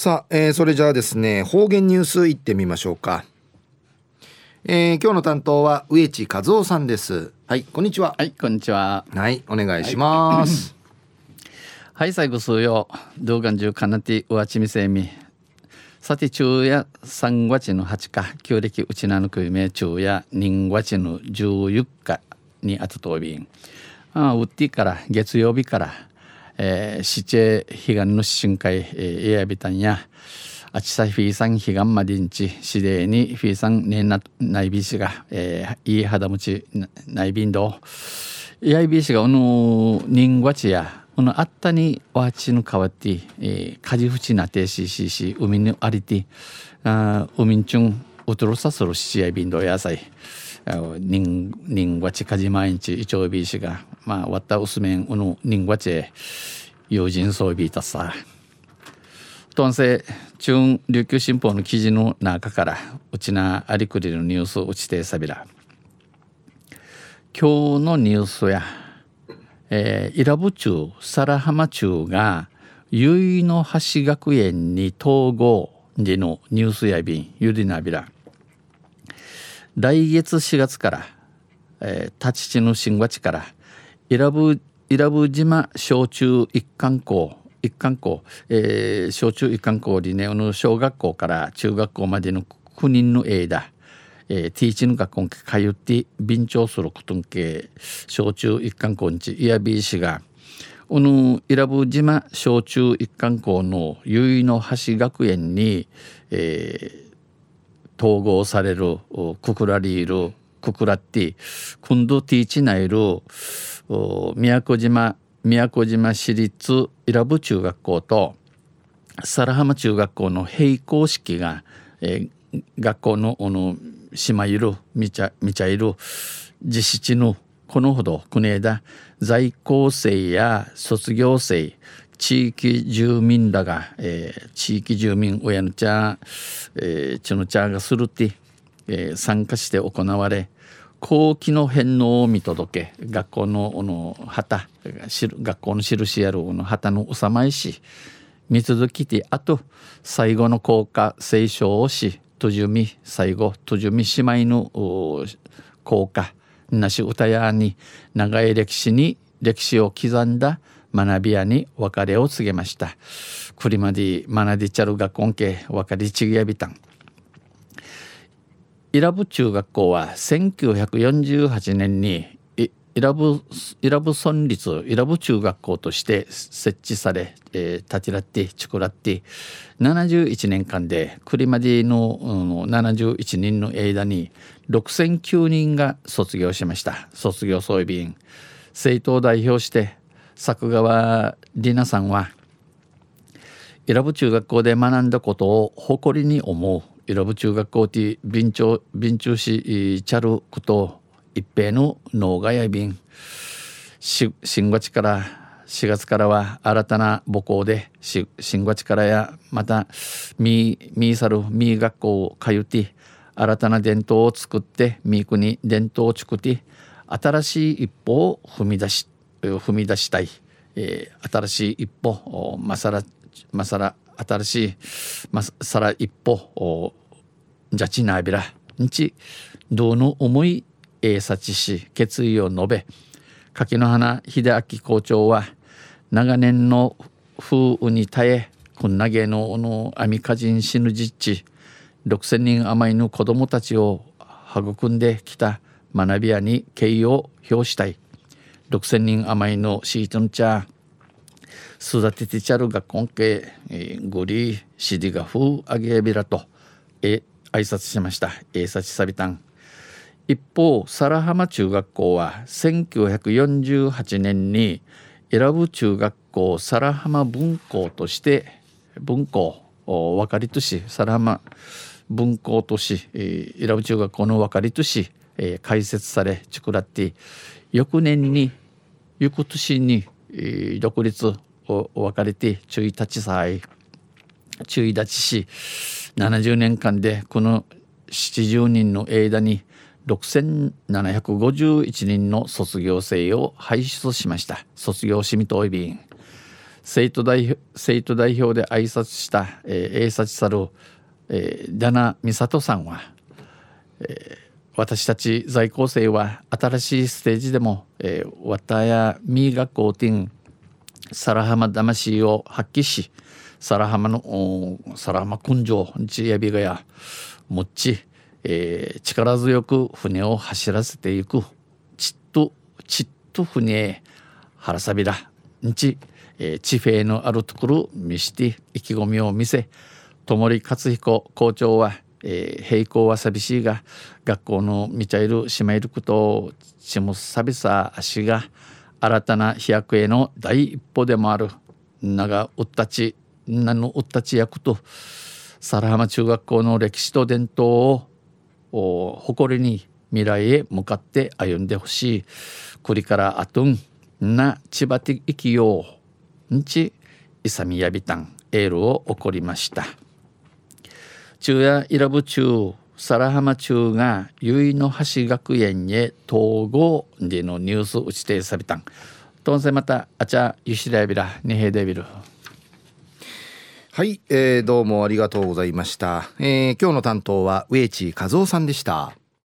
さあ、えー、それじゃあですね方言ニュースいってみましょうか、えー、今日の担当は植地和夫さんです。はいこんにちは。はいこんにちは。はいお願いします、はい、最後数曜。動画中かなてうわちみせみ。さて昼夜3月の8日旧暦うちなのくいめ昼夜。人月の14日にあたとびん。あうってから月曜日からえー、シチェ彼岸の深海えー、エアビタンやあちさフィーさん彼岸までんちしでにフィーさんねなないびしが、えー、いい肌持ちないびんどいやいびしがおの人月やこのあったにわちの変わって、えー、かじふちなてししし海にありてあ海んちゅんうとろさするしやびんどやさい人人わちかじ毎日いちょうびしがまあわたうすめんうの人わち友人そうびたさ。とんせ中琉球新報の記事の中からうちなありくりのニュースうちてさびら。今日のニュースやえー、伊良部中皿浜中が結の橋学園に統合でのニュースやびんゆりなびら。来月4月から、えー、立ち地の新町から伊良部伊良部島小中一貫校一貫校、えー、小中一貫校にねの小学校から中学校までの9人の間えー、ティーチの学校に通って便調することんけ小中一貫校にちいやびいしがこの伊良部島小中一貫校の結の橋学園に、えー、統合されるくくらりいるくくらって今度ティーチナイル宮古島宮古島市立伊良部中学校と皿浜中学校の並行式が、えー、学校のの島いるみちゃみちゃいる実施のこのほど国枝在校生や卒業生地域住民らが、えー、地域住民親の茶、えー、血の茶がするって、えー、参加して行われ後期の返納を見届け学校のの旗学校の印やるの旗の収まいし見続きてあと最後の校歌斉唱をしとじゅみ最後とじゅみ姉妹の効果なし歌やに長い歴史に歴史を刻んだ学び屋に別れを告げました。クリマディ学びちゃる学校系別れちぎやびたん。伊良部中学校は1948年に伊良部村立伊良部中学校として設置され、えー、立ちらって作らって71年間で栗までの、うん、71人の間に6009人が卒業しました。卒業総備員。政党を代表して作川里奈さんは伊良部中学校で学んだことを誇りに思う。伊良部中学校で便中便中しちゃること一平の農家や便新月から4月からは新たな母校で新月からやまたミーミーサルミー学校を通って新たな伝統を作ってミークに伝統を作って新しい一歩を踏み出し踏み出したい、えー、新しい一歩まさらまさら新しいまあさら一歩じゃちなびらんちどうの思い英察し決意を述べ柿の花秀明校長は長年の風雨に耐えこんな芸能の網かじん死ぬ実地6,000人余りの子供たちを育んできた学び屋に敬意を表したい。6,000人余りのシートンチャー育ててちゃるが今回グリーシディが風あげびらとえ挨拶しました。えさちさびたん。一方皿浜中学校は1948年に選ぶ中学校皿浜分校として分校分かり都市皿浜分校都市選ぶ中学校の分かり都市開設され作らって翌年に翌年に独立分かれて中位立ち祭中位立ちし70年間でこの70人の間に6751人の卒業生を輩出しました。卒業しみといびん。生徒代表生徒代表で挨拶した、えー、英察さる、えー、ダナ美里さんは、えー、私たち在校生は新しいステージでも、えー、わたやみ学校ティンサラハマ魂を発揮しサラハマのサラハマ根性ちやびがやもっち、えー、力強く船を走らせていくちっとちっと船へ腹さびらんち、えー、地平のあるところ見して意気込みを見せ友利勝彦校長は、えー、平行は寂しいが学校の見ちゃいるしまいることをちもさびさ足が新たな飛躍への第一歩でもある長うったちなのうったち役と皿浜中学校の歴史と伝統を誇りに未来へ向かって歩んでほしいこれからあとんな千葉的生きようんち勇やびたんエールを送りました中夜伊良部中皿浜中が結の橋学園へ統合でのニュース打ちてさびたん。とんせまたあちゃゆしらやびらにへでびるはい、えー、どうもありがとうございました、えー、今日の担当は植地和夫さんでした。